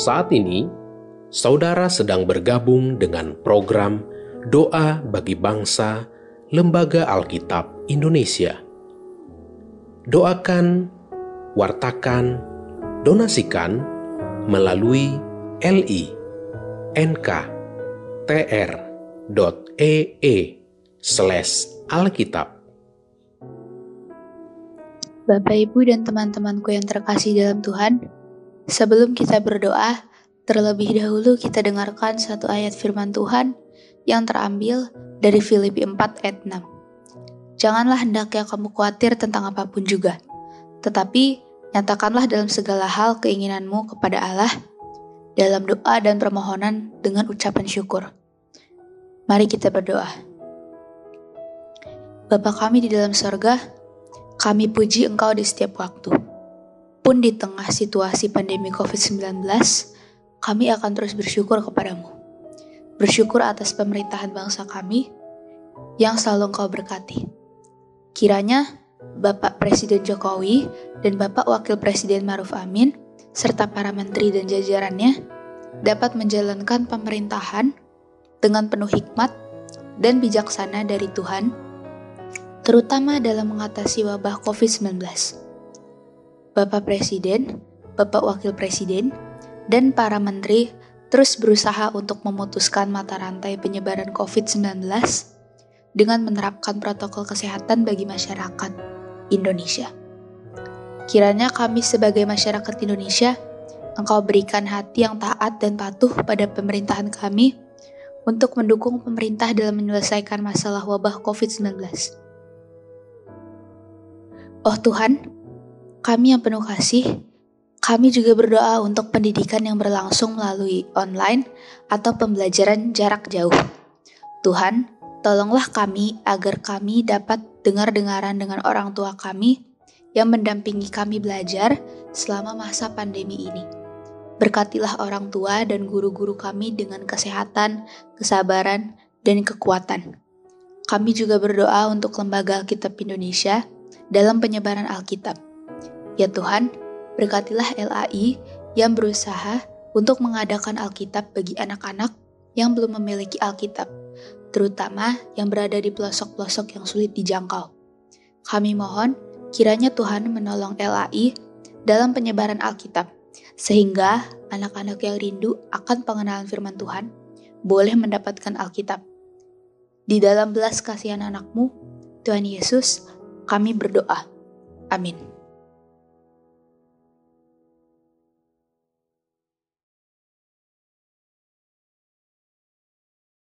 Saat ini, saudara sedang bergabung dengan program Doa bagi Bangsa Lembaga Alkitab Indonesia. Doakan, wartakan, donasikan melalui li nk.tr.ee slash alkitab. Bapak, Ibu, dan teman-temanku yang terkasih dalam Tuhan, sebelum kita berdoa, terlebih dahulu kita dengarkan satu ayat firman Tuhan yang terambil dari Filipi 4 ayat 6. Janganlah hendaknya kamu khawatir tentang apa pun juga, tetapi nyatakanlah dalam segala hal keinginanmu kepada Allah dalam doa dan permohonan dengan ucapan syukur. Mari kita berdoa. Bapa kami di dalam sorga, kami puji Engkau di setiap waktu. Pun di tengah situasi pandemi COVID-19, kami akan terus bersyukur kepadamu. Bersyukur atas pemerintahan bangsa kami yang selalu Engkau berkati. Kiranya Bapak Presiden Jokowi dan Bapak Wakil Presiden Maruf Amin serta para menteri dan jajarannya dapat menjalankan pemerintahan dengan penuh hikmat dan bijaksana dari Tuhan terutama dalam mengatasi wabah COVID-19. Bapak Presiden, Bapak Wakil Presiden, dan para menteri terus berusaha untuk memutuskan mata rantai penyebaran COVID-19 dengan menerapkan protokol kesehatan bagi masyarakat Indonesia. Kiranya kami sebagai masyarakat Indonesia, Engkau berikan hati yang taat dan patuh pada pemerintahan kami untuk mendukung pemerintah dalam menyelesaikan masalah wabah COVID-19 Oh Tuhan, kami yang penuh kasih, kami juga berdoa untuk pendidikan yang berlangsung melalui online atau pembelajaran jarak jauh. Tuhan, tolonglah kami agar kami dapat dengar-dengaran dengan orang tua kami yang mendampingi kami belajar selama masa pandemi ini. Berkatilah orang tua dan guru-guru kami dengan kesehatan, kesabaran, dan kekuatan. Kami juga berdoa untuk Lembaga Alkitab Indonesia dalam penyebaran Alkitab. Ya Tuhan, berkatilah LAI yang berusaha untuk mengadakan Alkitab bagi anak-anak yang belum memiliki Alkitab, terutama yang berada di pelosok-pelosok yang sulit dijangkau. Kami mohon kiranya Tuhan menolong LAI dalam penyebaran Alkitab, sehingga anak-anak yang rindu akan pengenalan firman Tuhan boleh mendapatkan Alkitab. Di dalam belas kasihan anakmu, Tuhan Yesus, kami berdoa. Amin.